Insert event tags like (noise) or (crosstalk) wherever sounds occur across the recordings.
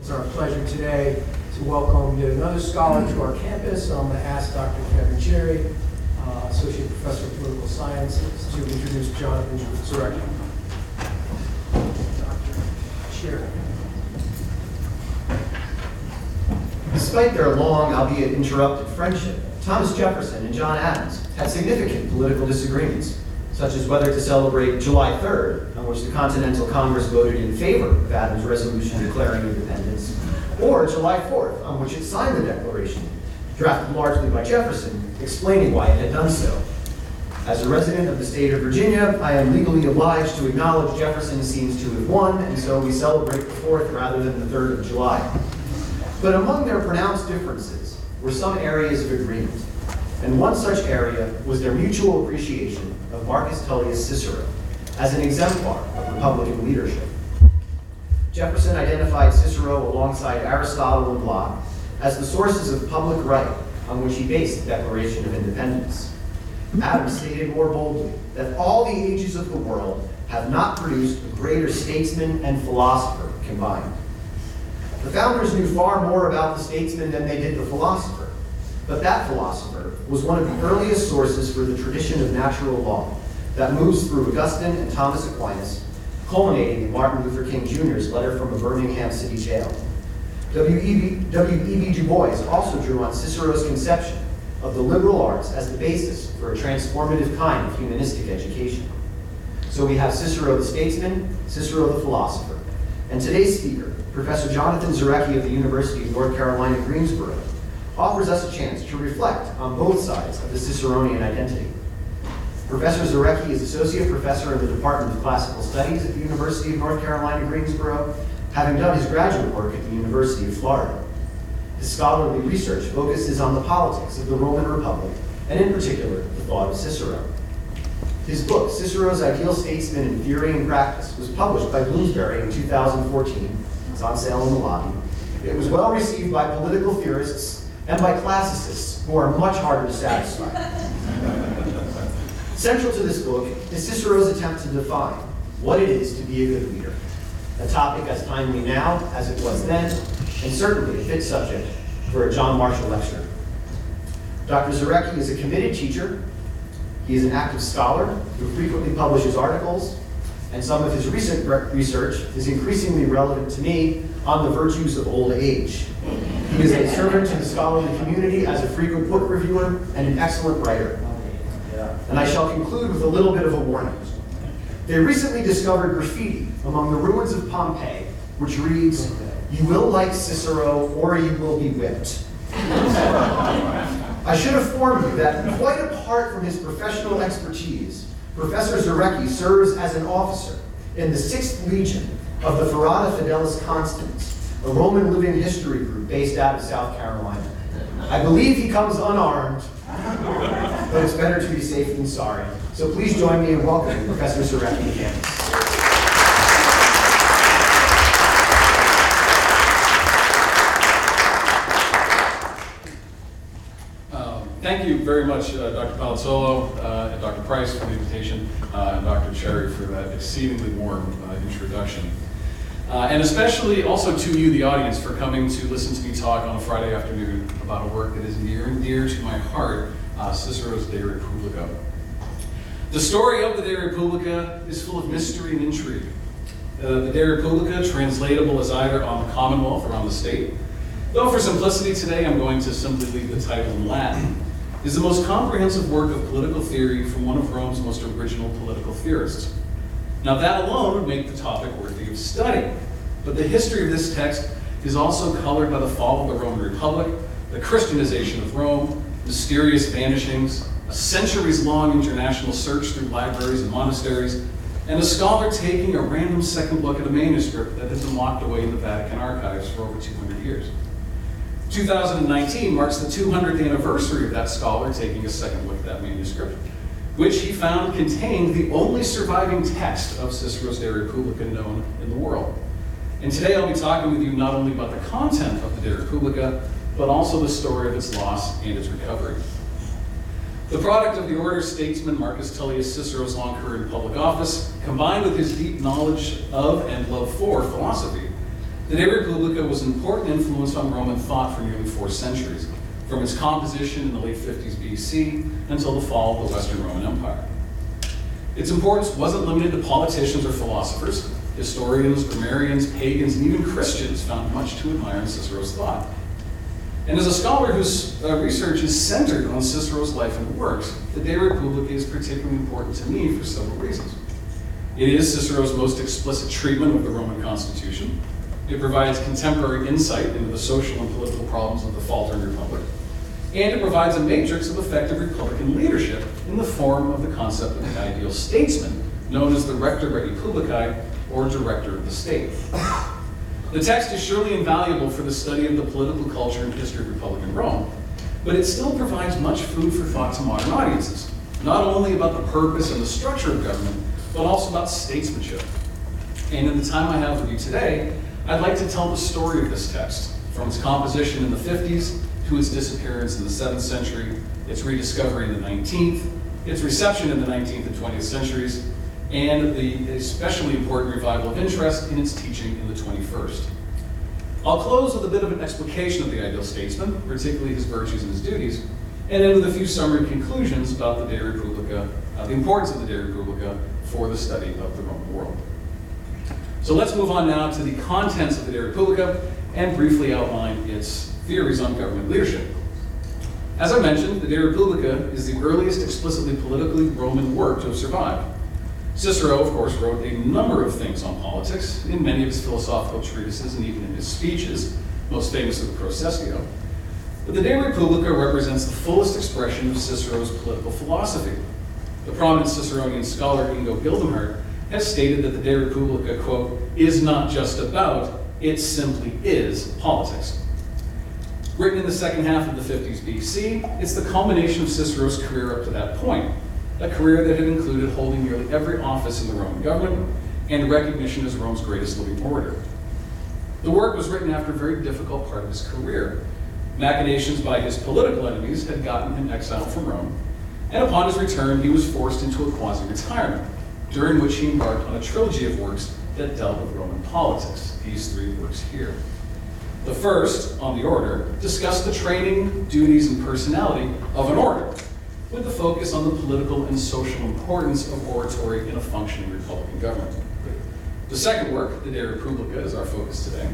It's our pleasure today to welcome yet another scholar to our campus. I'm going to ask Dr. Kevin Cherry, uh, Associate Professor of Political Sciences, to introduce Jonathan Zarecki. Dr. Cherry. Despite their long, albeit interrupted friendship, Thomas Jefferson and John Adams had significant political disagreements, such as whether to celebrate July 3rd, on which the Continental Congress voted in favor of Adams' resolution declaring independence, or July 4th, on which it signed the Declaration, drafted largely by Jefferson, explaining why it had done so. As a resident of the state of Virginia, I am legally obliged to acknowledge Jefferson seems to have won, and so we celebrate the 4th rather than the 3rd of July. But among their pronounced differences were some areas of agreement, and one such area was their mutual appreciation of Marcus Tullius Cicero as an exemplar of Republican leadership. Jefferson identified Cicero alongside Aristotle and Locke as the sources of public right on which he based the Declaration of Independence. Adams stated more boldly that all the ages of the world have not produced a greater statesman and philosopher combined. The founders knew far more about the statesman than they did the philosopher, but that philosopher was one of the earliest sources for the tradition of natural law that moves through Augustine and Thomas Aquinas, culminating in Martin Luther King Jr.'s letter from a Birmingham city jail. W.E.B. W.E.B. Du Bois also drew on Cicero's conception of the liberal arts as the basis for a transformative kind of humanistic education. So we have Cicero the statesman, Cicero the philosopher, and today's speaker, Professor Jonathan Zarecki of the University of North Carolina, Greensboro, offers us a chance to reflect on both sides of the Ciceronian identity. Professor Zarecki is Associate Professor in the Department of Classical Studies at the University of North Carolina, Greensboro, having done his graduate work at the University of Florida. His scholarly research focuses on the politics of the Roman Republic, and in particular, the thought of Cicero. His book, Cicero's Ideal Statesman in Theory and Practice, was published by Bloomsbury in 2014. It's on sale in the lobby. It was well received by political theorists and by classicists, who are much harder to satisfy. (laughs) Central to this book is Cicero's attempt to define what it is to be a good leader, a topic as timely now as it was then, and certainly a fit subject for a John Marshall lecture. Dr. Zarecki is a committed teacher. He is an active scholar who frequently publishes articles, and some of his recent re- research is increasingly relevant to me on the virtues of old age. He is a servant to the scholarly community as a frequent book reviewer and an excellent writer. And I shall conclude with a little bit of a warning. They recently discovered graffiti among the ruins of Pompeii, which reads, You will like Cicero or you will be whipped. I should inform you that quite apart from his professional expertise, Professor Zarecki serves as an officer in the 6th Legion of the Ferrata Fidelis Constans, a Roman living history group based out of South Carolina. I believe he comes unarmed, but it's better to be safe than sorry. So please join me in welcoming Professor to campus. Um, Thank you very much, uh, Dr. Palazzolo, uh, and Dr. Price for the invitation, uh, and Dr. Cherry for that exceedingly warm uh, introduction. Uh, And especially also to you, the audience, for coming to listen to me talk on a Friday afternoon about a work that is near and dear to my heart, uh, Cicero's De Republica. The story of the De Republica is full of mystery and intrigue. Uh, the De Republica, translatable as either on the Commonwealth or on the state, though for simplicity today I'm going to simply leave the title in Latin, is the most comprehensive work of political theory from one of Rome's most original political theorists. Now that alone would make the topic worthy of study, but the history of this text is also colored by the fall of the Roman Republic, the Christianization of Rome, mysterious vanishings, a centuries-long international search through libraries and monasteries, and a scholar taking a random second look at a manuscript that has been locked away in the Vatican archives for over 200 years. 2019 marks the 200th anniversary of that scholar taking a second look at that manuscript, which he found contained the only surviving text of Cicero's De Republica known in the world. And today I'll be talking with you not only about the content of the De Republica, but also the story of its loss and its recovery. The product of the order statesman Marcus Tullius Cicero's long career in public office, combined with his deep knowledge of and love for philosophy, The De Republica was an important influence on Roman thought for nearly four centuries, from its composition in the late 50s BC until the fall of the Western Roman Empire. Its importance wasn't limited to politicians or philosophers. Historians, grammarians, pagans, and even Christians found much to admire in Cicero's thought. And as a scholar whose uh, research is centered on Cicero's life and works, the De Republica is particularly important to me for several reasons. It is Cicero's most explicit treatment of the Roman constitution. It provides contemporary insight into the social and political problems of the faltering republic. And it provides a matrix of effective Republican leadership in the form of the concept of the ideal statesman, known as the Rector Republicae, or Director of the State. The text is surely invaluable for the study of the political culture and history of Republican Rome, but it still provides much food for thought to modern audiences, not only about the purpose and the structure of government, but also about statesmanship. And in the time I have with you today, I'd like to tell the story of this text, from its composition in the 50s to its disappearance in the 7th century, its rediscovery in the 19th, its reception in the 19th and 20th centuries, and the especially important revival of interest in its teaching in the 21st. I'll close with a bit of an explication of the ideal statesman, particularly his virtues and his duties, and end with a few summary conclusions about the De Republica, uh, the importance of the De Republica for the study of the Roman world. So let's move on now to the contents of the De Republica and briefly outline its theories on government leadership. As I mentioned, the De Republica is the earliest explicitly politically Roman work to have survived. Cicero, of course, wrote a number of things on politics in many of his philosophical treatises and even in his speeches, most famous of the Pro Sestio. But the De Republica represents the fullest expression of Cicero's political philosophy. The prominent Ciceronian scholar Ingo Gildenhard has stated that the De Republica, quote, is not just about, it simply is politics. Written in the second half of the 50s BC, it's the culmination of Cicero's career up to that point, a career that had included holding nearly every office in the Roman government and recognition as Rome's greatest living orator. The work was written after a very difficult part of his career. Machinations by his political enemies had gotten him exiled from Rome, and upon his return, he was forced into a quasi retirement, during which he embarked on a trilogy of works that dealt with Roman politics, these three works here. The first, on the orator, discussed the training, duties, and personality of an orator, with a focus on the political and social importance of oratory in a functioning Republican government. The second work, the De Republica, is our focus today.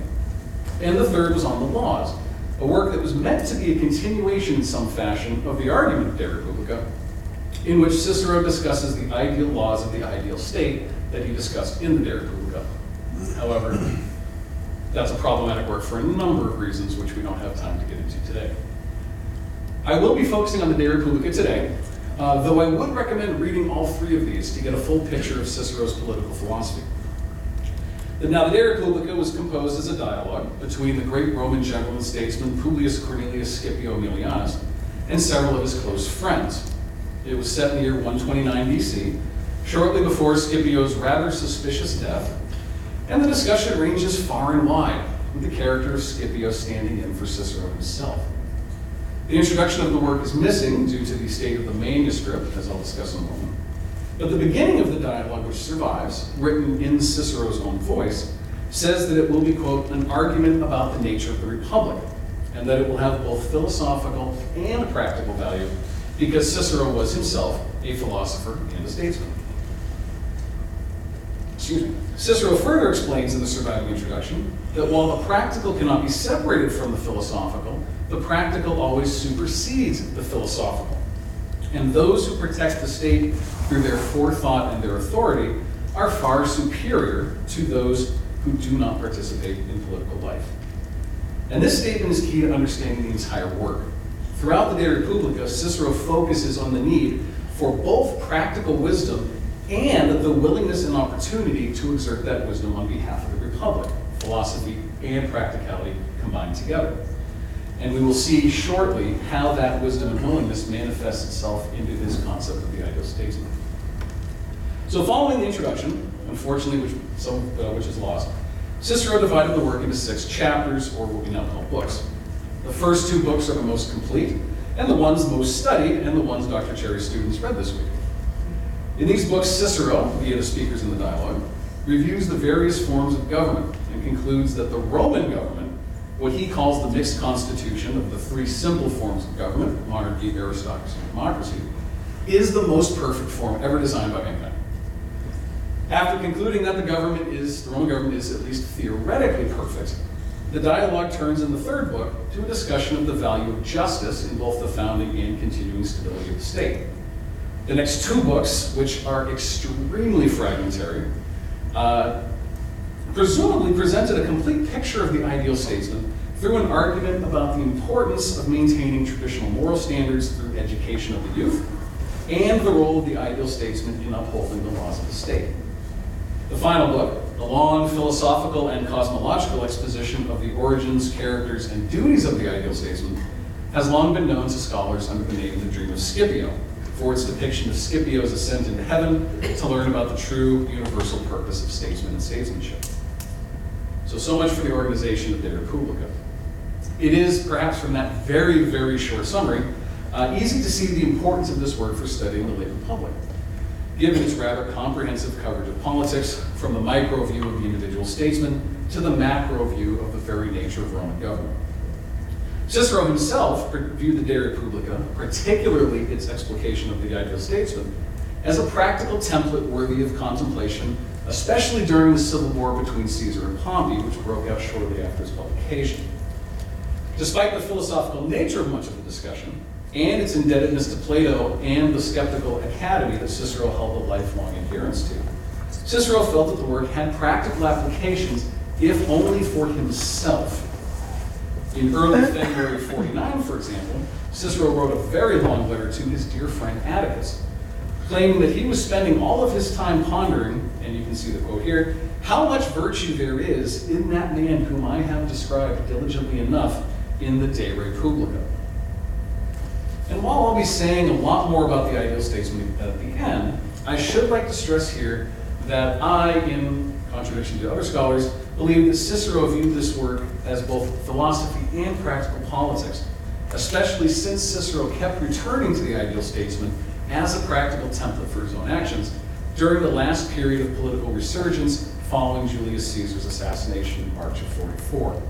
And the third was on the laws, a work that was meant to be a continuation in some fashion of the argument of De Republica, in which Cicero discusses the ideal laws of the ideal state that he discussed in the De Republica. However, that's a problematic work for a number of reasons, which we don't have time to get into today. I will be focusing on the De Republica today, uh, though I would recommend reading all three of these to get a full picture of Cicero's political philosophy. Now, the De Republica was composed as a dialogue between the great Roman general and statesman Publius Cornelius Scipio Aemilianus and several of his close friends. It was set in the year 129 BC, shortly before Scipio's rather suspicious death, and the discussion ranges far and wide, with the character of Scipio standing in for Cicero himself. The introduction of the work is missing due to the state of the manuscript, as I'll discuss in a moment. But the beginning of the dialogue, which survives, written in Cicero's own voice, says that it will be, quote, an argument about the nature of the Republic, and that it will have both philosophical and practical value, because Cicero was himself a philosopher and a statesman. Excuse me. Cicero further explains in the surviving introduction that while the practical cannot be separated from the philosophical, the practical always supersedes the philosophical. And those who protect the state through their forethought and their authority are far superior to those who do not participate in political life. And this statement is key to understanding the entire work. Throughout the De Republica, Cicero focuses on the need for both practical wisdom and the willingness and opportunity to exert that wisdom on behalf of the Republic, philosophy and practicality combined together. And we will see shortly how that wisdom and willingness manifests itself into this concept of the ideal statesman. So following the introduction, unfortunately, which, some, uh, which is lost, Cicero divided the work into six chapters, or what we now call books. The first two books are the most complete, and the ones most studied, and the ones Dr. Cherry's students read this week. In these books, Cicero, via the speakers in the dialogue, reviews the various forms of government and concludes that the Roman government, what he calls the mixed constitution of the three simple forms of government, monarchy, aristocracy, and democracy, is the most perfect form ever designed by mankind. After concluding that the government is, the Roman government is at least theoretically perfect, the dialogue turns in the third book to a discussion of the value of justice in both the founding and continuing stability of the state. The next two books, which are extremely fragmentary, uh, presumably presented a complete picture of the ideal statesman through an argument about the importance of maintaining traditional moral standards through education of the youth and the role of the ideal statesman in upholding the laws of the state. The final book, a long philosophical and cosmological exposition of the origins, characters, and duties of the ideal statesman, has long been known to scholars under the name The Dream of Scipio, for its depiction of Scipio's ascent into heaven to learn about the true universal purpose of statesman and statesmanship. So, so much for the organization of De Republica. It is, perhaps from that very, very short summary, uh, easy to see the importance of this work for studying the late Republic, given its rather comprehensive coverage of politics, from the micro view of the individual statesman to the macro view of the very nature of Roman government. Cicero himself viewed the De Republica, particularly its explication of the ideal statesman, as a practical template worthy of contemplation, especially during the civil war between Caesar and Pompey, which broke out shortly after its publication. Despite the philosophical nature of much of the discussion, and its indebtedness to Plato and the skeptical academy that Cicero held a lifelong adherence to, Cicero felt that the work had practical applications, if only for himself. In early February 49, for example, Cicero wrote a very long letter to his dear friend Atticus, claiming that he was spending all of his time pondering, and you can see the quote here, how much virtue there is in that man whom I have described diligently enough in the De Republica. And while I'll be saying a lot more about the ideal statesman at the end, I should like to stress here that I, in contradiction to other scholars, believe that Cicero viewed this work as both philosophy and practical politics, especially since Cicero kept returning to the ideal statesman as a practical template for his own actions during the last period of political resurgence following Julius Caesar's assassination in March of 44.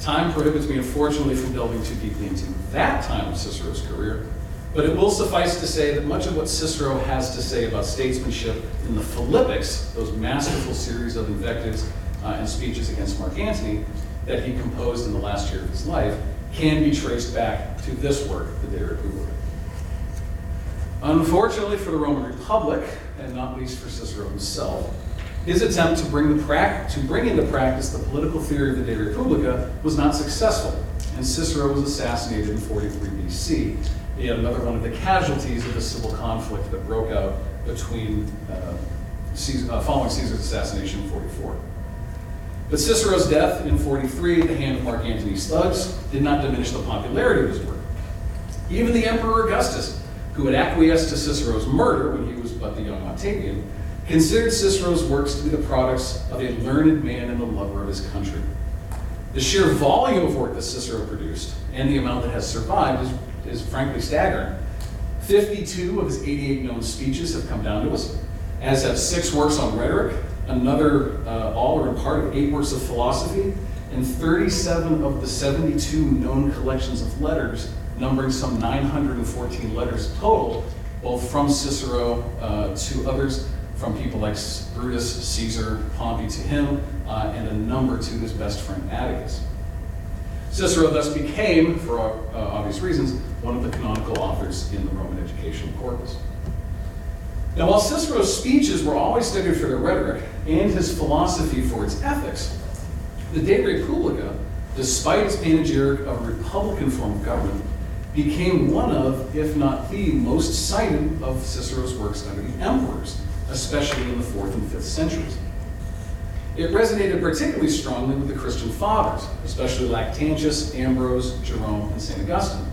Time prohibits me, unfortunately, from delving too deeply into that time of Cicero's career, but it will suffice to say that much of what Cicero has to say about statesmanship in the Philippics, those masterful series of invectives uh, and speeches against Mark Antony that he composed in the last year of his life, can be traced back to this work, the De Republica. Unfortunately for the Roman Republic, and not least for Cicero himself, his attempt to bring, the pra- to bring into practice the political theory of the De Republica was not successful, and Cicero was assassinated in 43 BC, yet another one of the casualties of the civil conflict that broke out between uh, Caesar, uh, following Caesar's assassination in 44. But Cicero's death in 43 at the hand of Mark Antony's thugs did not diminish the popularity of his work. Even the Emperor Augustus, who had acquiesced to Cicero's murder when he was but the young Octavian, considered Cicero's works to be the products of a learned man and a lover of his country. The sheer volume of work that Cicero produced and the amount that has survived is, is frankly staggering. 52 of his 88 known speeches have come down to us, as have six works on rhetoric, another, uh, all or a part of eight works of philosophy, and 37 of the 72 known collections of letters, numbering some 914 letters total, both from Cicero uh, to others, from people like Brutus, Caesar, Pompey to him, uh, and a number to his best friend Atticus. Cicero thus became, for uh, obvious reasons, one of the canonical authors in the Roman educational corpus. Now, while Cicero's speeches were always studied for their rhetoric and his philosophy for its ethics, the De Republica, despite its panegyric of a republican form of government, became one of, if not the most cited of Cicero's works under the emperors, especially in the fourth and fifth centuries. It resonated particularly strongly with the Christian fathers, especially Lactantius, Ambrose, Jerome, and St. Augustine.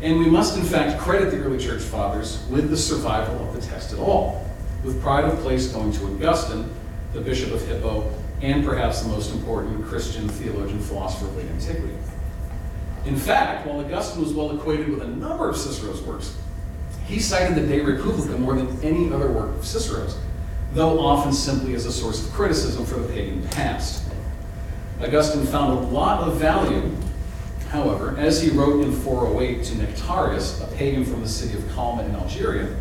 And we must, in fact, credit the early church fathers with the survival of the text at all, with pride of place going to Augustine, the bishop of Hippo, and perhaps the most important Christian theologian philosopher of late antiquity. In fact, while Augustine was well acquainted with a number of Cicero's works, he cited the De Republica more than any other work of Cicero's, though often simply as a source of criticism for the pagan past. Augustine found a lot of value, however, as he wrote in 408 to Nectarius, a pagan from the city of Calama in Algeria,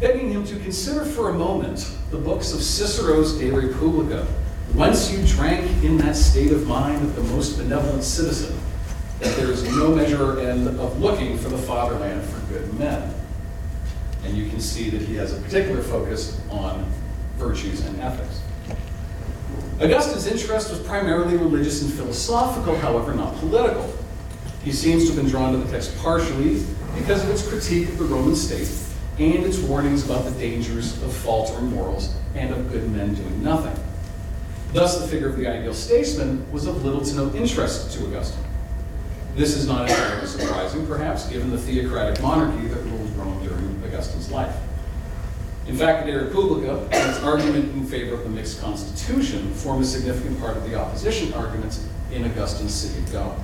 begging him to consider for a moment the books of Cicero's De Republica, whence you drank in that state of mind of the most benevolent citizen, that there is no measure end of looking for the fatherland for good men. And you can see that he has a particular focus on virtues and ethics. Augustine's interest was primarily religious and philosophical, however, not political. He seems to have been drawn to the text partially because of its critique of the Roman state and its warnings about the dangers of faltering morals and of good men doing nothing. Thus, the figure of the ideal statesman was of little to no interest to Augustine. This is not entirely surprising, perhaps, given the theocratic monarchy that ruled Rome during Augustine's life. In fact, the De Republica and its argument in favor of the mixed constitution form a significant part of the opposition arguments in Augustine's City of God.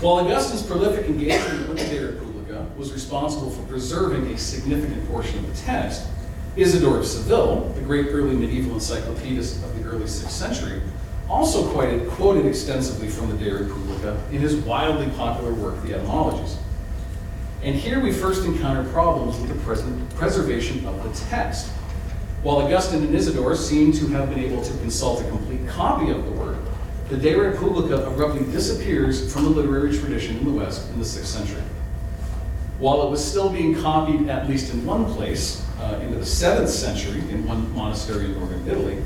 While Augustine's prolific engagement with the De Republica was responsible for preserving a significant portion of the text, Isidore of Seville, the great early medieval encyclopedist of the early 6th century, also quoted, quoted extensively from the De Republica in his wildly popular work, The Etymologies. And here we first encounter problems with the present preservation of the text. While Augustine and Isidore seem to have been able to consult a complete copy of the work, the De Republica abruptly disappears from the literary tradition in the West in the 6th century. While it was still being copied, at least in one place, uh, into the 7th century in one monastery in northern Italy,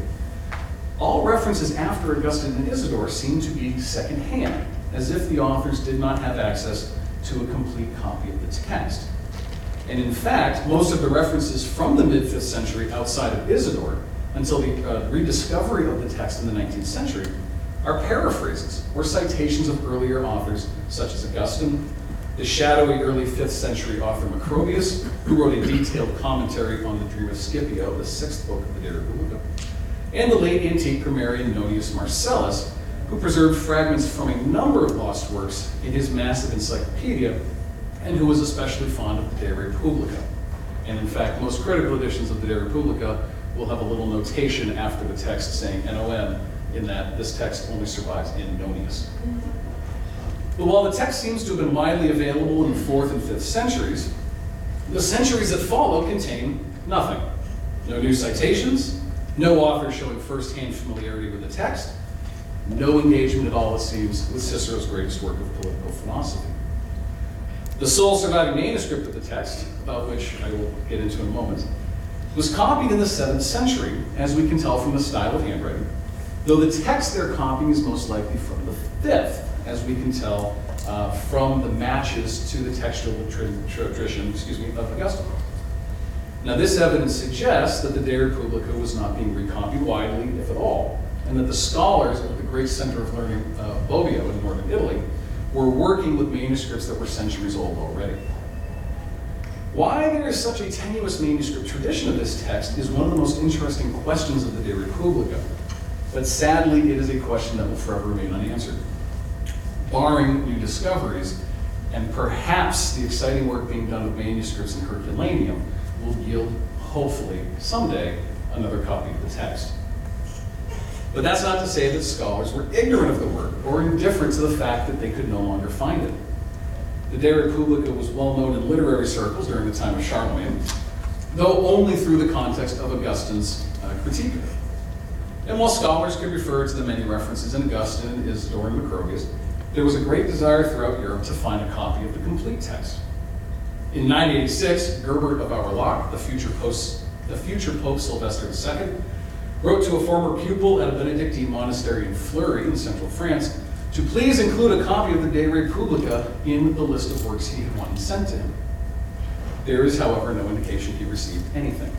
all references after Augustine and Isidore seem to be secondhand, as if the authors did not have access to a complete copy of the text. And in fact, most of the references from the mid 5th century outside of Isidore until the uh, rediscovery of the text in the 19th century are paraphrases or citations of earlier authors such as Augustine, the shadowy early 5th century author Macrobius, who wrote a detailed commentary on the Dream of Scipio, the sixth book of the De Republica, and the late antique grammarian Nonius Marcellus, who preserved fragments from a number of lost works in his massive encyclopedia, and who was especially fond of the De Republica. And in fact, most critical editions of the De Republica will have a little notation after the text saying NON, in that this text only survives in Nonius. But while the text seems to have been widely available in the 4th and 5th centuries, the centuries that follow contain nothing. No new citations, no author showing first-hand familiarity with the text, no engagement at all, it seems, with Cicero's greatest work of political philosophy. The sole surviving manuscript of the text, about which I will get into in a moment, was copied in the 7th century, as we can tell from the style of handwriting, though the text they're copying is most likely from the 5th, as we can tell uh, from the matches to the textual tradition excuse me, of Augustine. Now, this evidence suggests that the De Republica was not being recopied widely, if at all, and that the scholars of great center of learning, uh, Bobbio in northern Italy, were working with manuscripts that were centuries old already. Why there is such a tenuous manuscript tradition of this text is one of the most interesting questions of the De Republica, but sadly it is a question that will forever remain unanswered. Barring new discoveries, and perhaps the exciting work being done with manuscripts in Herculaneum will yield, hopefully, someday, another copy of the text. But that's not to say that scholars were ignorant of the work or indifferent to the fact that they could no longer find it. The De Republica was well known in literary circles during the time of Charlemagne, though only through the context of Augustine's uh, critique of it. And while scholars could refer to the many references in Augustine, Isidore, and Macrobius, there was a great desire throughout Europe to find a copy of the complete text. In 986, Gerbert of Aurillac, the future, post, the future Pope Sylvester II, wrote to a former pupil at a Benedictine monastery in Fleury in central France to please include a copy of the De Republica in the list of works he had wanted sent to him. There is, however, no indication he received anything.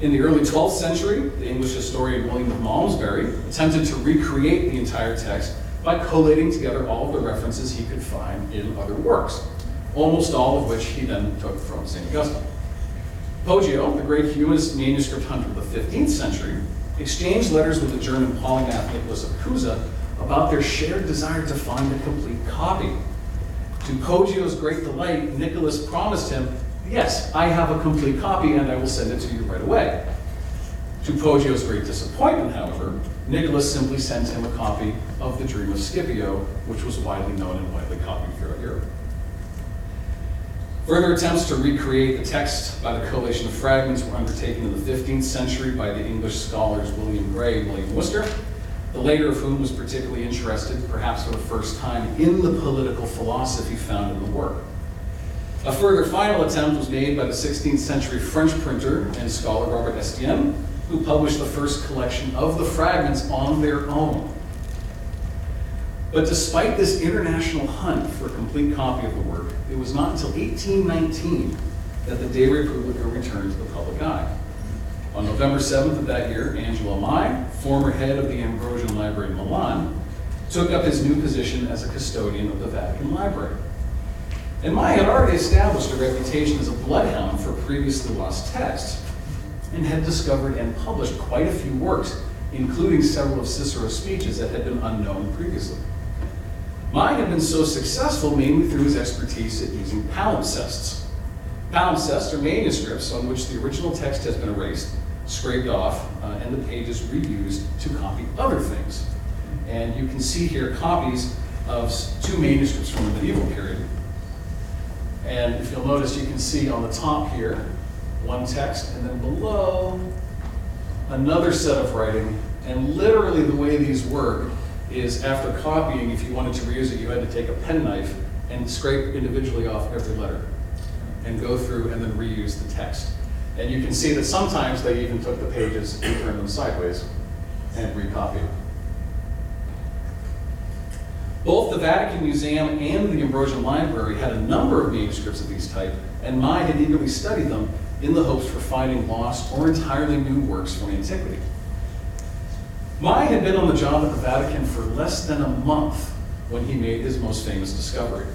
In the early 12th century, the English historian William of Malmesbury attempted to recreate the entire text by collating together all the references he could find in other works, almost all of which he then took from St. Augustine. Poggio, the great humanist manuscript hunter of the 15th century, exchanged letters with the German polymath Nicholas of Cusa about their shared desire to find a complete copy. To Poggio's great delight, Nicholas promised him Yes, I have a complete copy and I will send it to you right away. To Poggio's great disappointment, however, Nicholas simply sent him a copy of The Dream of Scipio, which was widely known and widely copied throughout Europe. Further attempts to recreate the text by the collation of fragments were undertaken in the 15th century by the English scholars William Gray and William Worcester, the later of whom was particularly interested, perhaps for the first time, in the political philosophy found in the work. A further final attempt was made by the 16th century French printer and scholar Robert Estienne, who published the first collection of the fragments on their own. But despite this international hunt for a complete copy of the work, it was not until 1819 that the De Republica returned to the public eye. On November 7th of that year, Angelo Mai, former head of the Ambrosian Library in Milan, took up his new position as a custodian of the Vatican Library. And Mai had already established a reputation as a bloodhound for previously lost texts, and had discovered and published quite a few works, including several of Cicero's speeches that had been unknown previously. Mai have been so successful mainly through his expertise at using palimpsests. Palimpsests are manuscripts on which the original text has been erased, scraped off, uh, and the pages reused to copy other things. And you can see here copies of two manuscripts from the medieval period. And if you'll notice, you can see on the top here, one text, and then below, another set of writing. And literally the way these work is after copying, if you wanted to reuse it, you had to take a penknife and scrape individually off every letter and go through and then reuse the text. And you can see that sometimes they even took the pages and turned them sideways and recopied. Both the Vatican Museum and the Ambrosian Library had a number of manuscripts of these type, and Mai had eagerly studied them in the hopes for finding lost or entirely new works from antiquity. Mai had been on the job at the Vatican for less than a month when he made his most famous discovery.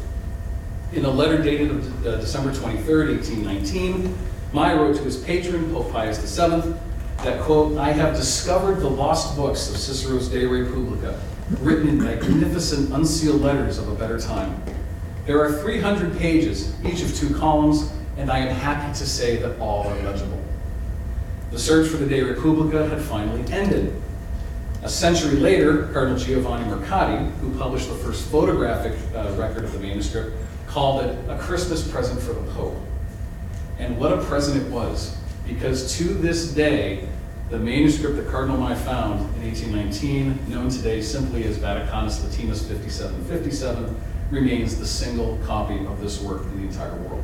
In a letter dated uh, December 23, 1819, Mai wrote to his patron, Pope Pius VII, that, quote, I have discovered the lost books of Cicero's De Republica, written in magnificent uncial letters of a better time. There are 300 pages, each of two columns, and I am happy to say that all are legible. The search for the De Republica had finally ended. A century later, Cardinal Giovanni Mercati, who published the first photographic uh, record of the manuscript, called it a Christmas present for the Pope. And what a present it was, because to this day, the manuscript that Cardinal Mai found in 1819, known today simply as Vaticanus Latinus 5757, remains the single copy of this work in the entire world.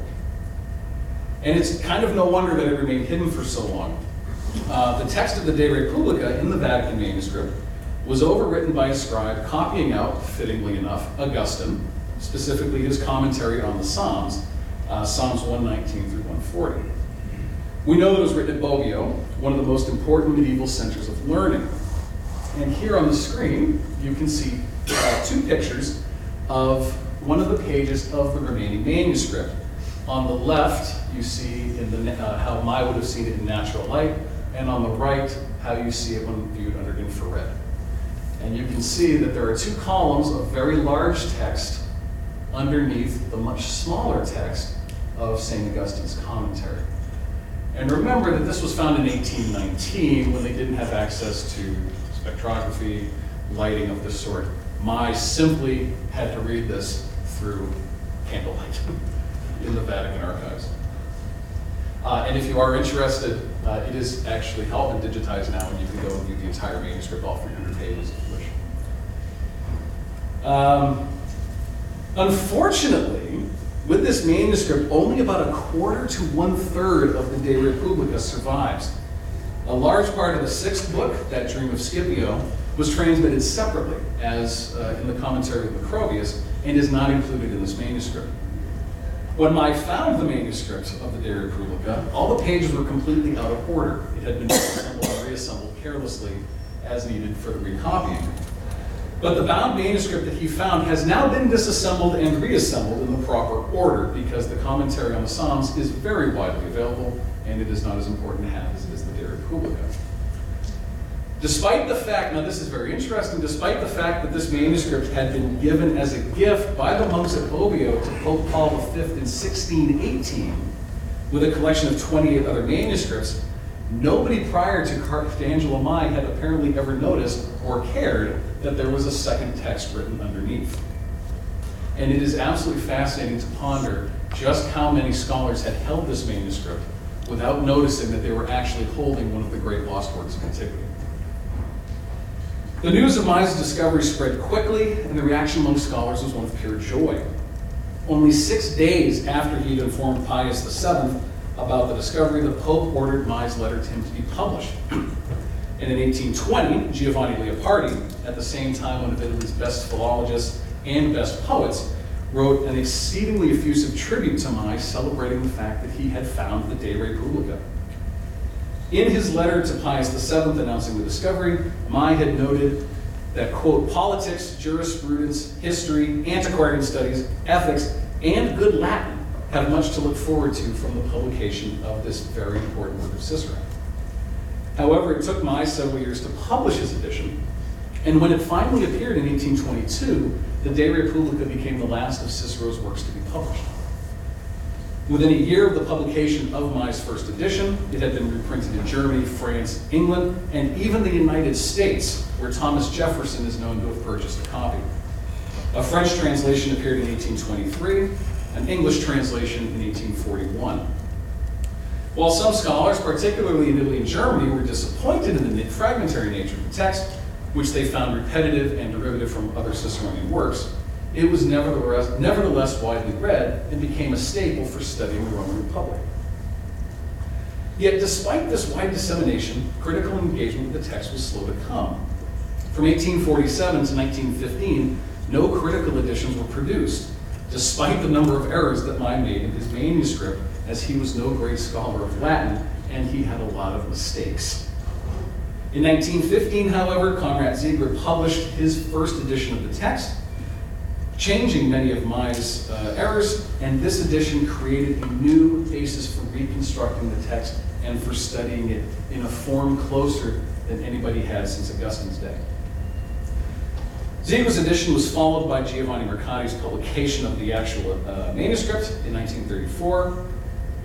And it's kind of no wonder that it remained hidden for so long. Uh, the text of the De Republica in the Vatican manuscript was overwritten by a scribe copying out, fittingly enough, Augustine, specifically his commentary on the Psalms, uh, Psalms 119 through 140. We know that it was written at Bobbio, one of the most important medieval centers of learning. And here on the screen, you can see uh, two pictures of one of the pages of the remaining manuscript. On the left, you see the, uh, how Mai would have seen it in natural light, and on the right, how you see it when viewed under infrared. And you can see that there are two columns of very large text underneath the much smaller text of St. Augustine's commentary. And remember that this was found in 1819 when they didn't have access to spectrography, lighting of this sort. Mai simply had to read this through candlelight (laughs) in the Vatican archives. Uh, and if you are interested, uh, it is actually held and digitized now, and you can go and view the entire manuscript, all 300 pages if you wish. Um, unfortunately, with this manuscript, only about a quarter to one third of the De Republica survives. A large part of the sixth book, that Dream of Scipio, was transmitted separately, as uh, in the commentary of Macrobius, and is not included in this manuscript. When Mai found the manuscripts of the De Republica, all the pages were completely out of order. It had been disassembled and reassembled carelessly as needed for the recopying. But the bound manuscript that he found has now been disassembled and reassembled in the proper order because the commentary on the Psalms is very widely available and it is not as important to have as it is the De Republica. Despite the fact, now this is very interesting, despite the fact that this manuscript had been given as a gift by the monks at Bobbio to Pope Paul V in 1618, with a collection of 28 other manuscripts, nobody prior to Car- to Mai had apparently ever noticed or cared that there was a second text written underneath. And it is absolutely fascinating to ponder just how many scholars had held this manuscript without noticing that they were actually holding one of the great lost works of antiquity. The news of Mai's discovery spread quickly, and the reaction among scholars was one of pure joy. Only six days after he'd informed Pius VII about the discovery, the Pope ordered Mai's letter to him to be published. And in 1820, Giovanni Leopardi, at the same time one of Italy's best philologists and best poets, wrote an exceedingly effusive tribute to Mai celebrating the fact that he had found the De Republica. In his letter to Pius VII announcing the discovery, Mai had noted that, quote, politics, jurisprudence, history, antiquarian studies, ethics, and good Latin have much to look forward to from the publication of this very important work of Cicero. However, it took Mai several years to publish his edition, and when it finally appeared in 1822, the De Republica became the last of Cicero's works to be published. Within a year of the publication of Mai's first edition, it had been reprinted in Germany, France, England, and even the United States, where Thomas Jefferson is known to have purchased a copy. A French translation appeared in 1823, an English translation in 1841. While some scholars, particularly in Italy and Germany, were disappointed in the fragmentary nature of the text, which they found repetitive and derivative from other Ciceronian works, it was nevertheless, nevertheless widely read and became a staple for studying the Roman Republic. Yet, despite this wide dissemination, critical engagement with the text was slow to come. From 1847 to 1915, no critical editions were produced, despite the number of errors that Mai made in his manuscript, as he was no great scholar of Latin and he had a lot of mistakes. In 1915, however, Conrad Ziegler published his first edition of the text, changing many of Mai's uh, errors, and this edition created a new basis for reconstructing the text and for studying it in a form closer than anybody had since Augustine's day. Ziegler's edition was followed by Giovanni Mercati's publication of the actual uh, manuscript in 1934.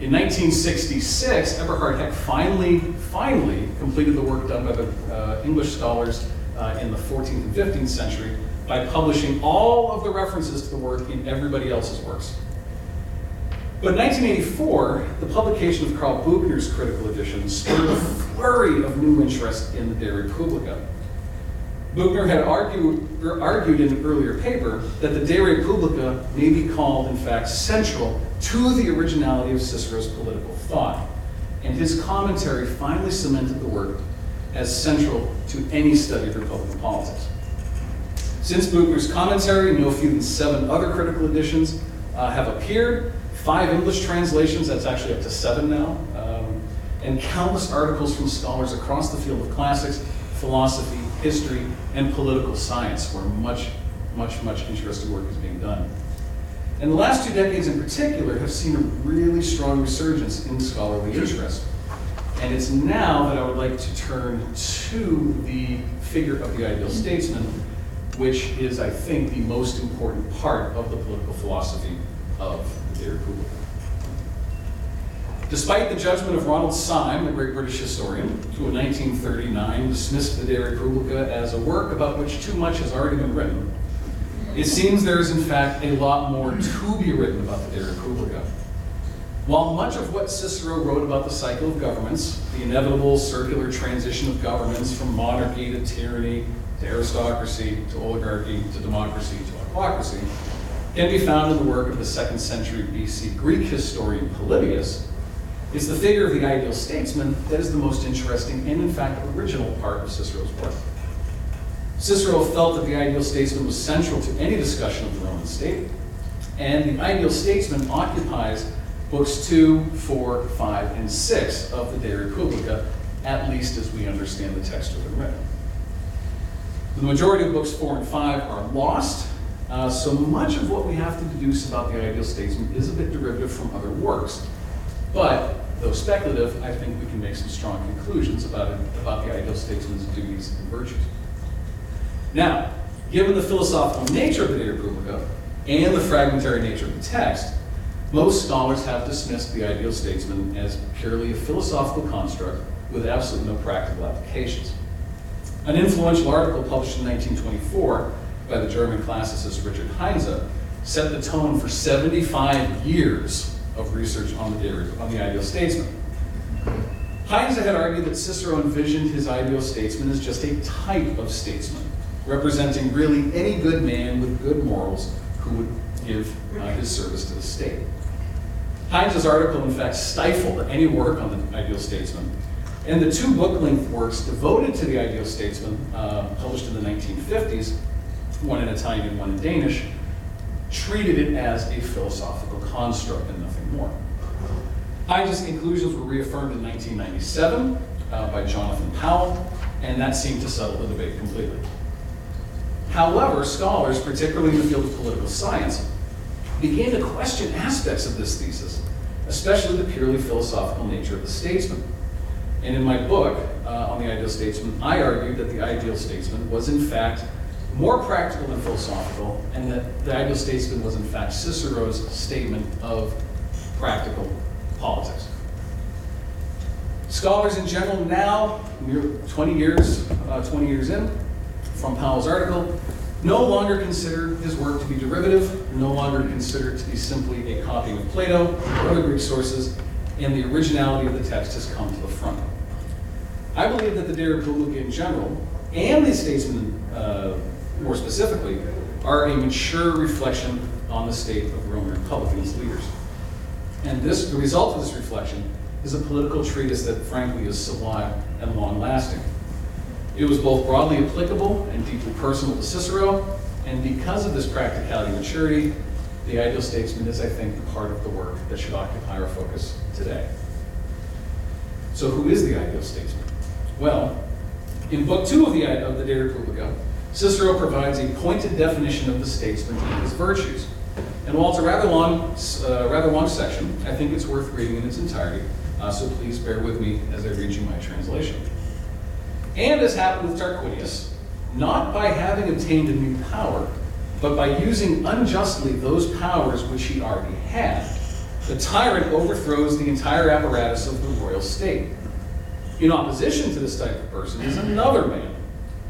In 1966, Eberhard Heck finally, finally completed the work done by the uh, English scholars uh, in the 14th and 15th century by publishing all of the references to the work in everybody else's works. But in 1984, the publication of Karl Buchner's critical edition spurred a flurry of new interest in the De Republica. Buchner had argued, er, argued in an earlier paper that the De Republica may be called, in fact, central to the originality of Cicero's political thought, and his commentary finally cemented the work as central to any study of Republican politics. Since Buchner's commentary, no fewer than seven other critical editions uh, have appeared, five English translations, that's actually up to seven now, um, and countless articles from scholars across the field of classics, philosophy, history, and political science, where much, much, much interesting work is being done. And the last two decades in particular have seen a really strong resurgence in scholarly interest. And it's now that I would like to turn to the figure of the ideal statesman, which is, I think, the most important part of the political philosophy of the Republica. Despite the judgment of Ronald Syme, the great British historian, who in 1939 dismissed the De Republica as a work about which too much has already been written, it seems there is in fact a lot more to be written about the De Republica. While much of what Cicero wrote about the cycle of governments, the inevitable circular transition of governments from monarchy to tyranny, to aristocracy, to oligarchy, to democracy, to autocracy, can be found in the work of the second century BC Greek historian Polybius, is the figure of the ideal statesman that is the most interesting and, in fact, original part of Cicero's work. Cicero felt that the ideal statesman was central to any discussion of the Roman state, and the ideal statesman occupies books two, four, five, and six of the De Republica, at least as we understand the text of the written. The majority of books four and five are lost, uh, so much of what we have to deduce about the ideal statesman is a bit derivative from other works. But, though speculative, I think we can make some strong conclusions about, it, about the ideal statesman's duties and virtues. Now, given the philosophical nature of the De Republica and the fragmentary nature of the text, Most scholars have dismissed the ideal statesman as purely a philosophical construct with absolutely no practical applications. An influential article published in 1924 by the German classicist Richard Heinze set the tone for 75 years of research on the, on the ideal statesman. Heinze had argued that Cicero envisioned his ideal statesman as just a type of statesman, representing really any good man with good morals who would give uh, his service to the state. Heinze's article, in fact, stifled any work on the ideal statesman, and the two book-length works devoted to the ideal statesman, uh, published in the 1950s, one in Italian and one in Danish, treated it as a philosophical construct and nothing more. Heinze's conclusions were reaffirmed in 1997 uh, by Jonathan Powell, and that seemed to settle the debate completely. However, scholars, particularly in the field of political science, began to question aspects of this thesis, especially the purely philosophical nature of the statesman. And in my book uh, on the ideal statesman, I argued that the ideal statesman was in fact more practical than philosophical, and that the ideal statesman was in fact Cicero's statement of practical politics. Scholars in general now, 20 years, uh, 20 years in, from Powell's article, no longer consider his work to be derivative, no longer consider it to be simply a copying of Plato or other Greek sources, and the originality of the text has come to the front. I believe that the De Republica in general, and the Statesman uh, more specifically, are a mature reflection on the state of the Roman Republic and its leaders. And this, the result of this reflection is a political treatise that frankly is sublime and long-lasting. It was both broadly applicable and deeply personal to Cicero, and because of this practicality and maturity, the ideal statesman is, I think, the part of the work that should occupy our focus today. So who is the ideal statesman? Well, in Book Two of the, of the De Republica, Cicero provides a pointed definition of the statesman and his virtues. And while it's a rather long, uh, rather long section, I think it's worth reading in its entirety, uh, so please bear with me as I read you my translation. And as happened with Tarquinius, not by having obtained a new power, but by using unjustly those powers which he already had, the tyrant overthrows the entire apparatus of the royal state. In opposition to this type of person is another man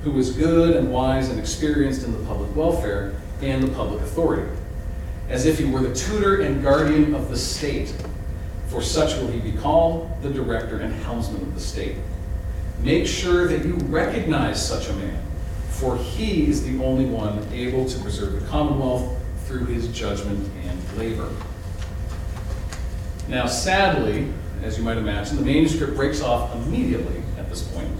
who is good and wise and experienced in the public welfare and the public authority, as if he were the tutor and guardian of the state. For such will he be called, the director and helmsman of the state. Make sure that you recognize such a man, for he is the only one able to preserve the commonwealth through his judgment and labor. Now, sadly, as you might imagine, the manuscript breaks off immediately at this point,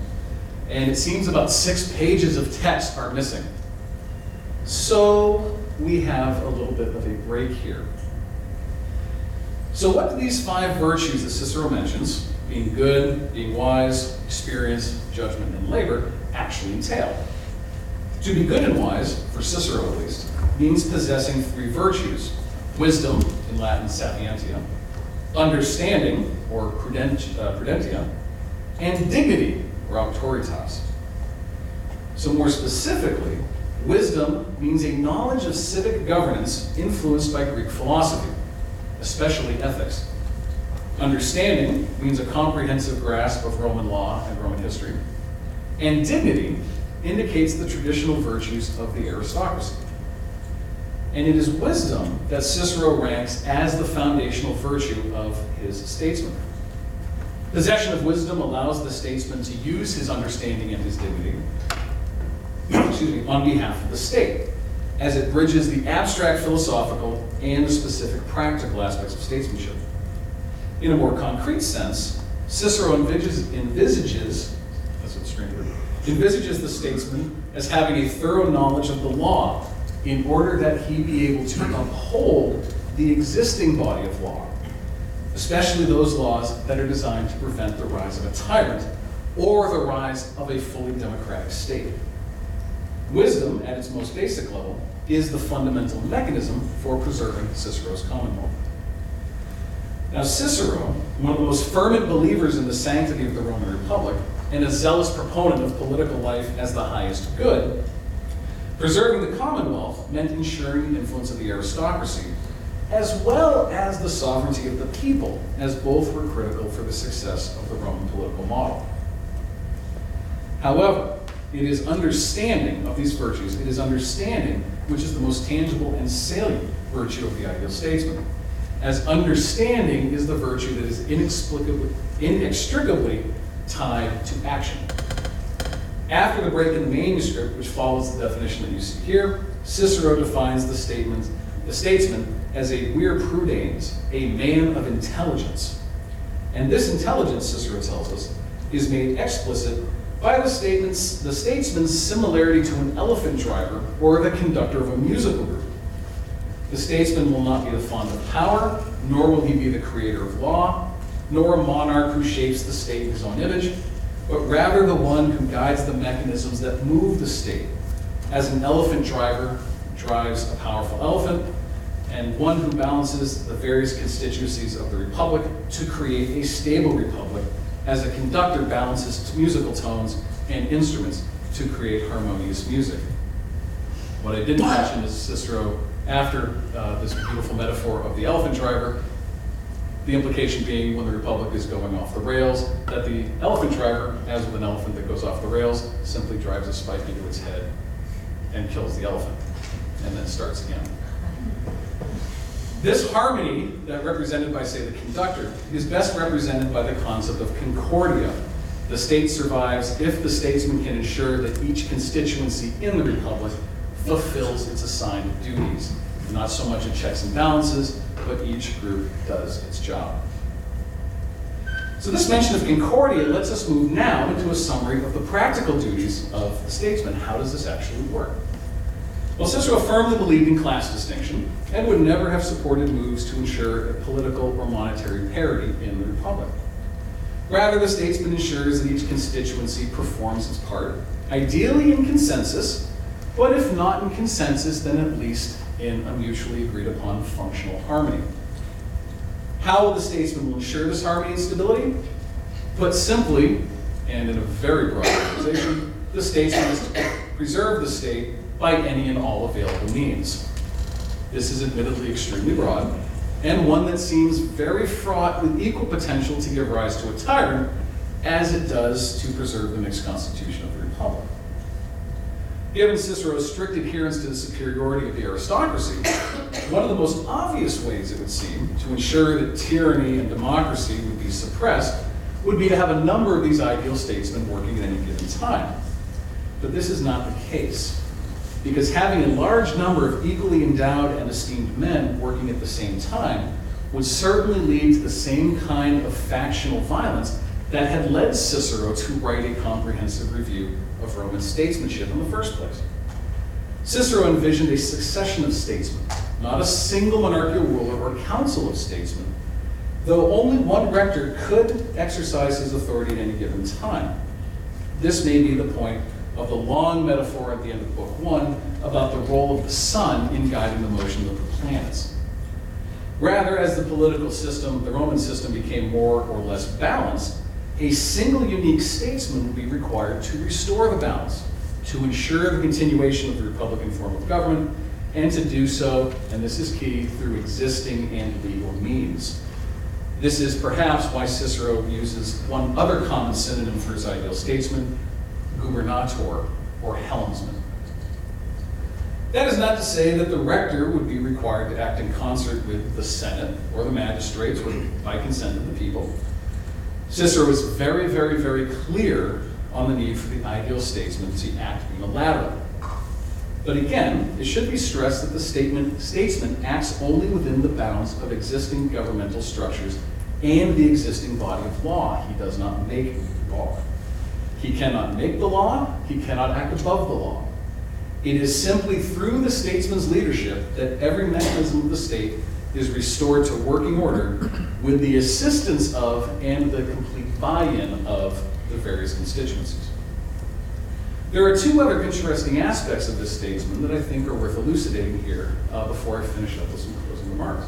and it seems about six pages of text are missing. So we have a little bit of a break here. So, what do these five virtues that Cicero mentions, being good, being wise, experience, judgment, and labor, actually entail? To be good and wise, for Cicero at least, means possessing three virtues wisdom, in Latin sapientia, understanding, or uh, prudentia, and dignity, or auctoritas. So, more specifically, wisdom means a knowledge of civic governance influenced by Greek philosophy, especially ethics. Understanding means a comprehensive grasp of Roman law and Roman history. And dignity indicates the traditional virtues of the aristocracy. And it is wisdom that Cicero ranks as the foundational virtue of his statesman. Possession of wisdom allows the statesman to use his understanding and his dignity excuse me, on behalf of the state, as it bridges the abstract philosophical and the specific practical aspects of statesmanship. In a more concrete sense, Cicero envisages, envisages that's what envisages the statesman as having a thorough knowledge of the law in order that he be able to uphold the existing body of law, especially those laws that are designed to prevent the rise of a tyrant or the rise of a fully democratic state. Wisdom, at its most basic level, is the fundamental mechanism for preserving Cicero's Commonwealth. Now, Cicero, one of the most fervent believers in the sanctity of the Roman Republic, and a zealous proponent of political life as the highest good, preserving the Commonwealth meant ensuring the influence of the aristocracy as well as the sovereignty of the people, as both were critical for the success of the Roman political model. However, it is understanding of these virtues, it is understanding which is the most tangible and salient virtue of the ideal statesman. As understanding is the virtue that is inexplicably, inextricably tied to action. After the break in the manuscript, which follows the definition that you see here, Cicero defines the statement, the statesman as a vir prudens, a man of intelligence. And this intelligence, Cicero tells us, is made explicit by the statements, the statesman's similarity to an elephant driver or the conductor of a musical group. The statesman will not be the fond of power, nor will he be the creator of law, nor a monarch who shapes the state in his own image, but rather the one who guides the mechanisms that move the state, as an elephant driver drives a powerful elephant, and one who balances the various constituencies of the republic to create a stable republic, as a conductor balances musical tones and instruments to create harmonious music. What I didn't mention is Cicero, after uh, this beautiful metaphor of the elephant driver, the implication being when the republic is going off the rails, that the elephant driver, as with an elephant that goes off the rails, simply drives a spike into its head and kills the elephant, and then starts again. This harmony, that represented by, say, the conductor, is best represented by the concept of concordia. The state survives if the statesman can ensure that each constituency in the republic fulfills its assigned duties. Not so much a checks and balances, but each group does its job. So this mention of concordia lets us move now into a summary of the practical duties of the statesman. How does this actually work? Well, Cicero firmly believed in class distinction and would never have supported moves to ensure a political or monetary parity in the republic. Rather, the statesman ensures that each constituency performs its part, ideally in consensus, but if not in consensus, then at least in a mutually agreed upon functional harmony. How will the statesman ensure this harmony and stability? Put simply, and in a very broad organization, the statesman is to preserve the state by any and all available means. This is admittedly extremely broad, and one that seems very fraught with equal potential to give rise to a tyrant, as it does to preserve the mixed constitution of the republic. Given Cicero's strict adherence to the superiority of the aristocracy, one of the most obvious ways it would seem to ensure that tyranny and democracy would be suppressed would be to have a number of these ideal statesmen working at any given time. But this is not the case, because having a large number of equally endowed and esteemed men working at the same time would certainly lead to the same kind of factional violence that had led Cicero to write a comprehensive review of Roman statesmanship in the first place. Cicero envisioned a succession of statesmen, not a single monarchical ruler or council of statesmen, though only one rector could exercise his authority at any given time. This may be the point of the long metaphor at the end of Book One about the role of the sun in guiding the motion of the planets. Rather, as the political system, the Roman system, became more or less balanced, a single unique statesman would be required to restore the balance, to ensure the continuation of the Republican form of government, and to do so, and this is key, through existing and legal means. This is perhaps why Cicero uses one other common synonym for his ideal statesman, gubernator, or helmsman. That is not to say that the rector would be required to act in concert with the Senate or the magistrates or by consent of the people. Cicero was very, very, very clear on the need for the ideal statesman to act unilaterally. But again, it should be stressed that the statesman acts only within the bounds of existing governmental structures and the existing body of law. He does not make the law. He cannot make the law, he cannot act above the law. It is simply through the statesman's leadership that every mechanism of the state is restored to working order with the assistance of and the complete buy-in of the various constituencies. There are two other interesting aspects of this statesman that I think are worth elucidating here uh, before I finish up with some closing remarks.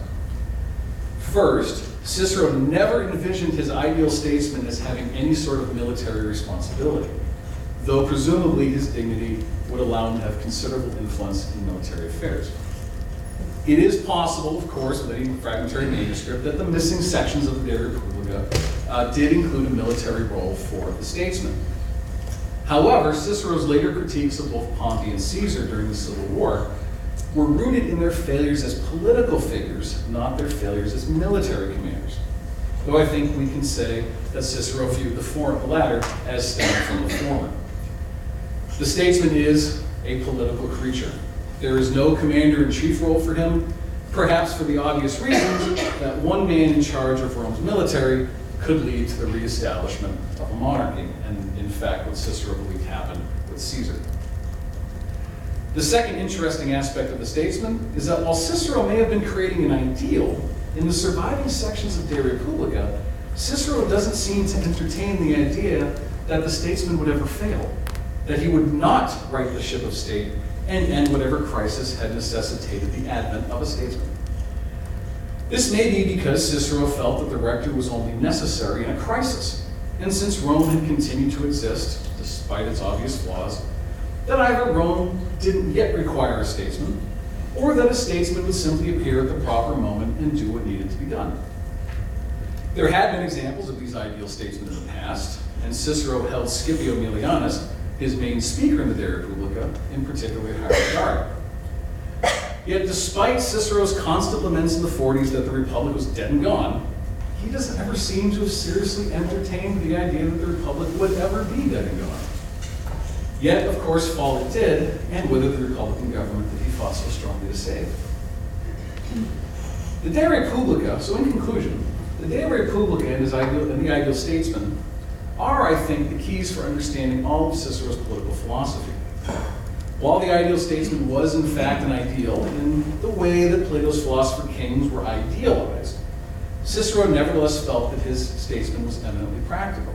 First, Cicero never envisioned his ideal statesman as having any sort of military responsibility, though presumably his dignity would allow him to have considerable influence in military affairs. It is possible, of course, with any fragmentary manuscript, that the missing sections of the De Republica uh, did include a military role for the statesman. However, Cicero's later critiques of both Pompey and Caesar during the Civil War were rooted in their failures as political figures, not their failures as military commanders. Though I think we can say that Cicero viewed the former, the latter, as stemming from the former. The statesman is a political creature. There is no commander-in-chief role for him, perhaps for the obvious reasons that one man in charge of Rome's military could lead to the reestablishment of a monarchy, and in fact, what Cicero believed happened with Caesar. The second interesting aspect of the statesman is that while Cicero may have been creating an ideal, in the surviving sections of De Republica, Cicero doesn't seem to entertain the idea that the statesman would ever fail, that he would not right the ship of state and end whatever crisis had necessitated the advent of a statesman. This may be because Cicero felt that the rector was only necessary in a crisis, and since Rome had continued to exist, despite its obvious flaws, that either Rome didn't yet require a statesman, or that a statesman would simply appear at the proper moment and do what needed to be done. There had been examples of these ideal statesmen in the past, and Cicero held Scipio Aemilianus, his main speaker in the De In particularly high regard. Yet despite Cicero's constant laments in the 40s that the Republic was dead and gone, he doesn't ever seem to have seriously entertained the idea that the Republic would ever be dead and gone. Yet, of course, fall it did, and with it the Republican government that he fought so strongly to save. The De Republica, so in conclusion, the De Republica and, his ideal, and the ideal statesman are, I think, the keys for understanding all of Cicero's political philosophy. While the ideal statesman was, in fact, an ideal in the way that Plato's philosopher kings were idealized, Cicero nevertheless felt that his statesman was eminently practical.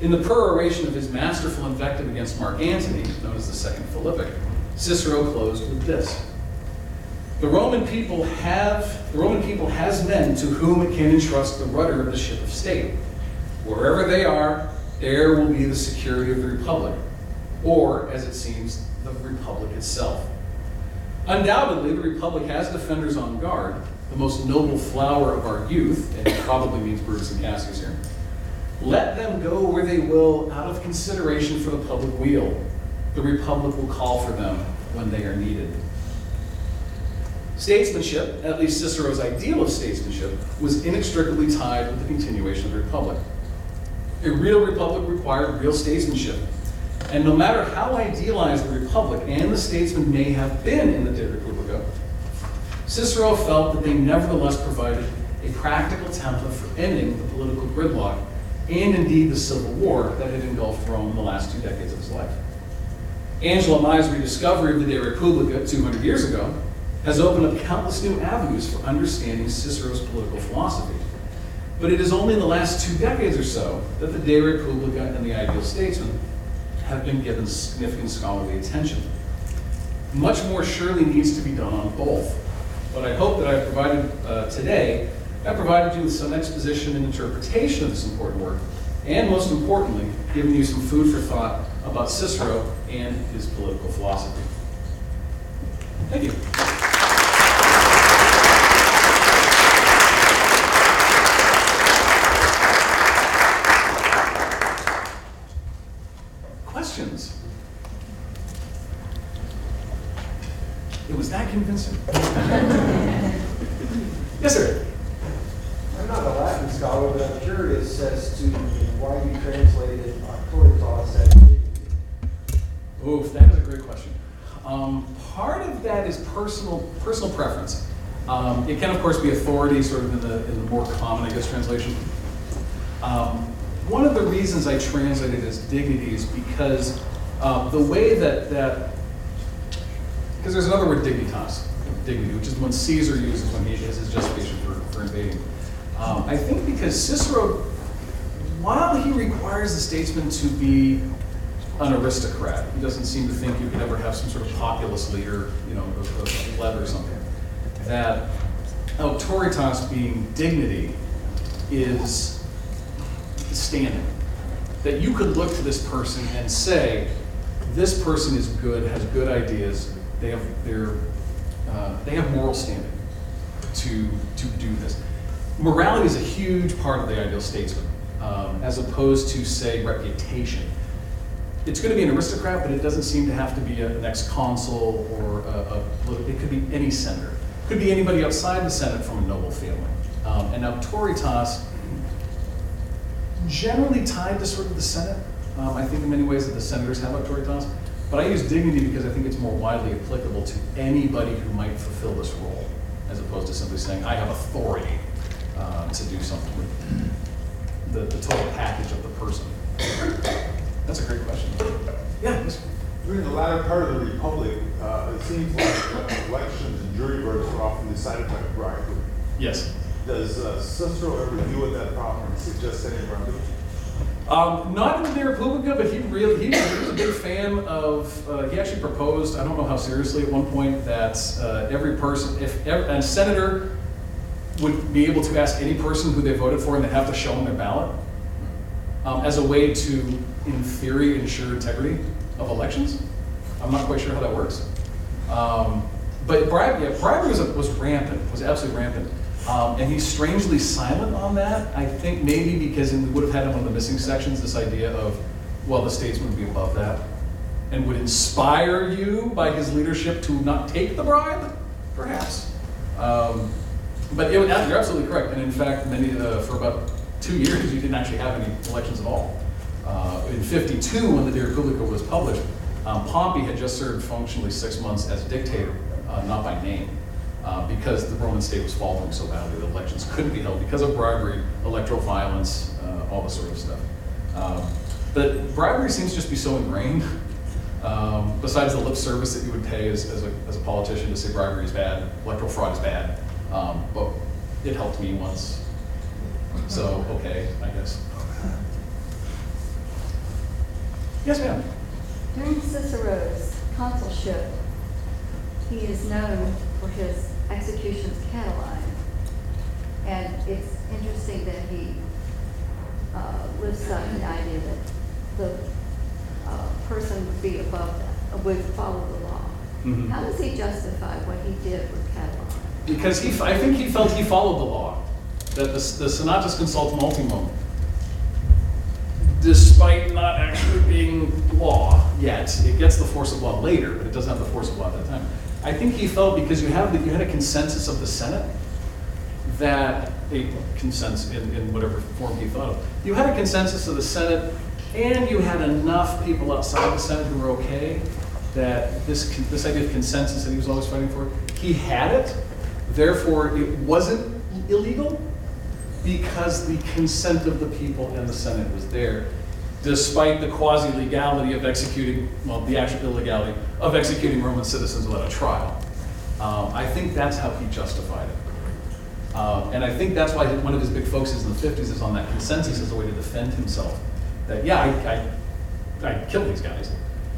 In the peroration of his masterful invective against Mark Antony, known as the Second Philippic, Cicero closed with this. The Roman people have the Roman people has men to whom it can entrust the rudder of the ship of state. Wherever they are, there will be the security of the republic, or, as it seems, the republic itself. Undoubtedly, the republic has defenders on guard, the most noble flower of our youth, and it probably means Brutus and Cassius here. Let them go where they will out of consideration for the public weal. The republic will call for them when they are needed. Statesmanship, at least Cicero's ideal of statesmanship, was inextricably tied with the continuation of the republic. A real republic required real statesmanship. And no matter how idealized the republic and the statesman may have been in the De Republica, Cicero felt that they nevertheless provided a practical template for ending the political gridlock and indeed the civil war that had engulfed Rome in the last two decades of his life. Angelo Mai's rediscovery of the De Republica 200 years ago has opened up countless new avenues for understanding Cicero's political philosophy. But it is only in the last two decades or so that the De Republica and the Ideal Statesman have been given significant scholarly attention. Much more surely needs to be done on both. But I hope that I've provided uh, today, I've provided you with some exposition and interpretation of this important work, and most importantly, given you some food for thought about Cicero and his political philosophy. Thank you. Questions? It was that convincing. (laughs) yes, sir. I'm not a Latin scholar, but I'm curious as to why you translated auctoritas as. Oof, that is a great question. Um, part of that is personal personal preference. Um, it can, of course, be authority, sort of in the, in the more common, I guess, translation. Um, one of the reasons I translated as dignity is because uh, the way that that because there's another word, dignitas, dignity, which is one Caesar uses when he has his justification for, for invading. Um, I think because Cicero, while he requires the statesman to be an aristocrat, he doesn't seem to think you could ever have some sort of populist leader, you know, of, of pleb or something. That auctoritas being dignity is standing. That you could look to this person and say, this person is good, has good ideas, they have, they're, uh, they have moral standing to, to do this. Morality is a huge part of the ideal statesman, um, as opposed to, say, reputation. It's going to be an aristocrat, but it doesn't seem to have to be a- an ex-consul or a, a, it could be any senator. Could be anybody outside the Senate from a noble family. Um, and auctoritas, generally tied to sort of the Senate. Um, I think in many ways that the senators have auctoritas, but I use dignity because I think it's more widely applicable to anybody who might fulfill this role, as opposed to simply saying, I have authority uh, to do something with the, the total package of the person. That's a great question. Yeah, yes. During the latter part of the Republic, uh, it seems like elections and jury verdicts are often decided by bribery. Yes. Does uh, Cicero ever deal with that problem and suggest any remedy? Um, not in the Republica, but he really, he, was a big fan of, uh, he actually proposed, I don't know how seriously at one point, that uh, every person, if ev- a senator would be able to ask any person who they voted for and they have to show them their ballot um, as a way to, in theory, ensure integrity of elections. I'm not quite sure how that works. Um, but bribe, yeah, bribery was, was rampant, was absolutely rampant. Um, and he's strangely silent on that. I think maybe because we would have had in one of the missing sections this idea of, well, the statesman would be above that and would inspire you by his leadership to not take the bribe, perhaps. Um, but it, you're absolutely correct. And in fact, many uh, for about two years, you didn't actually have any elections at all. Uh, in 52, when the De Republica was published, um, Pompey had just served functionally six months as dictator, uh, not by name, uh, because the Roman state was faltering so badly that elections couldn't be held because of bribery, electoral violence, uh, all this sort of stuff. Um, but bribery seems to just be so ingrained. Um, besides the lip service that you would pay as, as, a, as a politician to say bribery is bad, electoral fraud is bad, um, but it helped me once. So, okay, I guess. Yes, ma'am. During Cicero's consulship, he is known for his executions Catiline. And it's interesting that he uh, lifts up the idea that the uh, person would be above that, would follow the law. Mhm. How does he justify what he did with Catiline? Because he, I think he felt he followed the law, that the, the Senatus Consultum Ultimum, despite not actually being law yet, it gets the force of law later, but it doesn't have the force of law at that time. I think he felt because you have, the- you had a consensus of the Senate, that, a consensus in, in whatever form he thought of, you had a consensus of the Senate, and you had enough people outside the Senate who were okay, that this, this idea of consensus that he was always fighting for, he had it, therefore it wasn't illegal, because the consent of the people and the Senate was there, despite the quasi-legality of executing, well, the actual illegality of executing Roman citizens without a trial. Um, I think that's how he justified it. Um, and I think that's why one of his big focuses in the 50s is on that consensus as a way to defend himself. That, yeah, I, I, I killed these guys,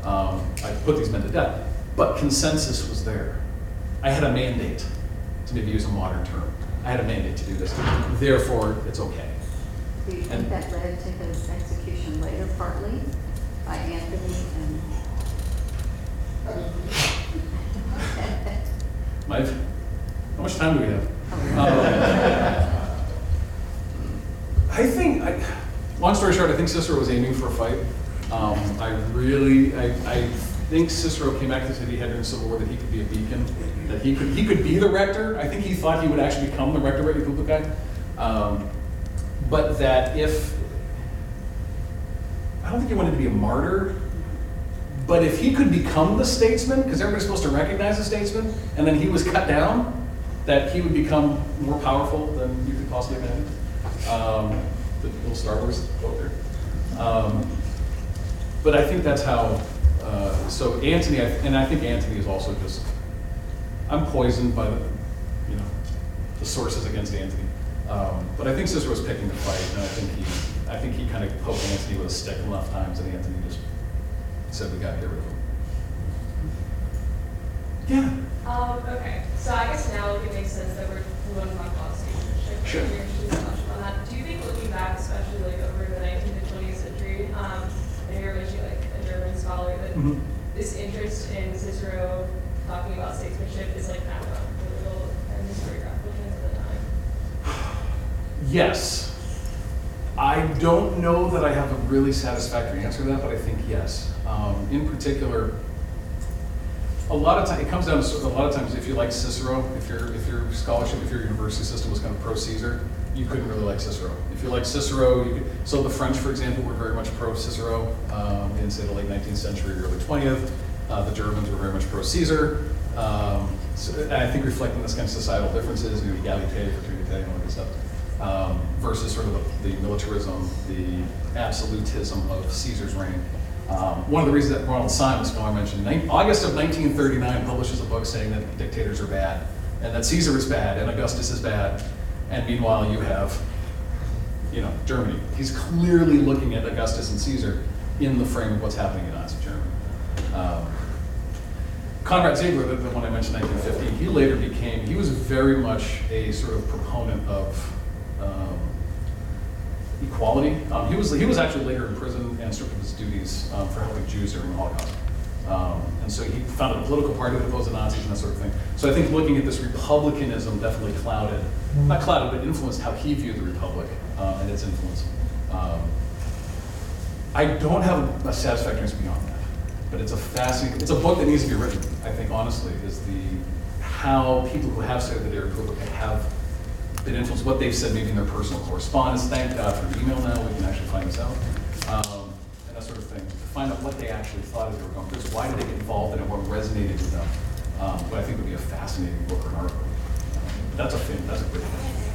um, I put these men to death, but consensus was there. I had a mandate, to maybe use a modern term. I had a mandate to do this, therefore, it's okay. Do you think And- that led to his execution later partly by Antony and? My, how much time do we have? Oh. Um, I think, I, long story short, I think Cicero was aiming for a fight. Um, I really, I, I think Cicero came back to the city had during the Civil War that he could be a beacon, that he could, he could be the rector. I think he thought he would actually become the rector of Republicae. Um, but that if, I don't think he wanted to be a martyr, but if he could become the statesman, because everybody's supposed to recognize the statesman, and then he was cut down, that he would become more powerful than you could possibly imagine. Um, the little Star Wars quote there. Um, but I think that's how. Uh, so Antony, and I think Antony is also just. I'm poisoned by the, you know, the sources against Antony. Um, but I think Cicero was picking the fight, and I think he, I think he kind of poked Antony with a stick enough times, and Antony just said, "We got to get rid of him." Yeah. Um, okay, so I guess now it makes sense that we're, we want to talk. Sure. On. Do you think looking back, especially like over the 19th and 20th century, um, and like a German scholar, that mm-hmm. this interest in Cicero talking about statesmanship is like kind of a political and historiographical at the time? Yes, I don't know that I have a really satisfactory answer to that, but I think yes. Um, in particular, a lot of time, it comes down to, a lot of times, if you like Cicero, if your, if your scholarship, if your university system was kind of pro-Caesar, you couldn't really like Cicero. If you like Cicero, you could, so the French, for example, were very much pro-Cicero, um, in, say, the late nineteenth century, early twentieth. Uh, the Germans were very much pro-Caesar. Um, so, I think reflecting this kind of societal differences, you know, egalite, fraternité, and all that stuff, um, versus sort of the, the militarism, the absolutism of Caesar's reign. Um, one of the reasons that Ronald the scholar I mentioned, August of 1939, publishes a book saying that dictators are bad, and that Caesar is bad, and Augustus is bad, and meanwhile you have, you know, Germany. He's clearly looking at Augustus and Caesar in the frame of what's happening in Nazi Germany. Um, Konrat Ziegler, the, the one I mentioned, 1915, he later became, he was very much a sort of proponent of um, equality. Um, he was he was actually later in prison and stripped of his duties um, for helping Jews during the Holocaust. Um, and so he founded a political party that opposed the Nazis and that sort of thing. So I think looking at this republicanism definitely clouded, not clouded, but influenced how he viewed the republic uh, and its influence. Um, I don't have a satisfactory answer beyond that, but it's a fascinating. It's a book that needs to be written. I think honestly is the how people who have said that the De Republica have influenced, what they've said maybe in their personal correspondence. Thank God for email now, we can actually find this out. Um, and that sort of thing, to find out what they actually thought as they were going through this, why did they get involved in it, what resonated with them. Um, what I think would be a fascinating book or an article. That's a thing, that's a great thing.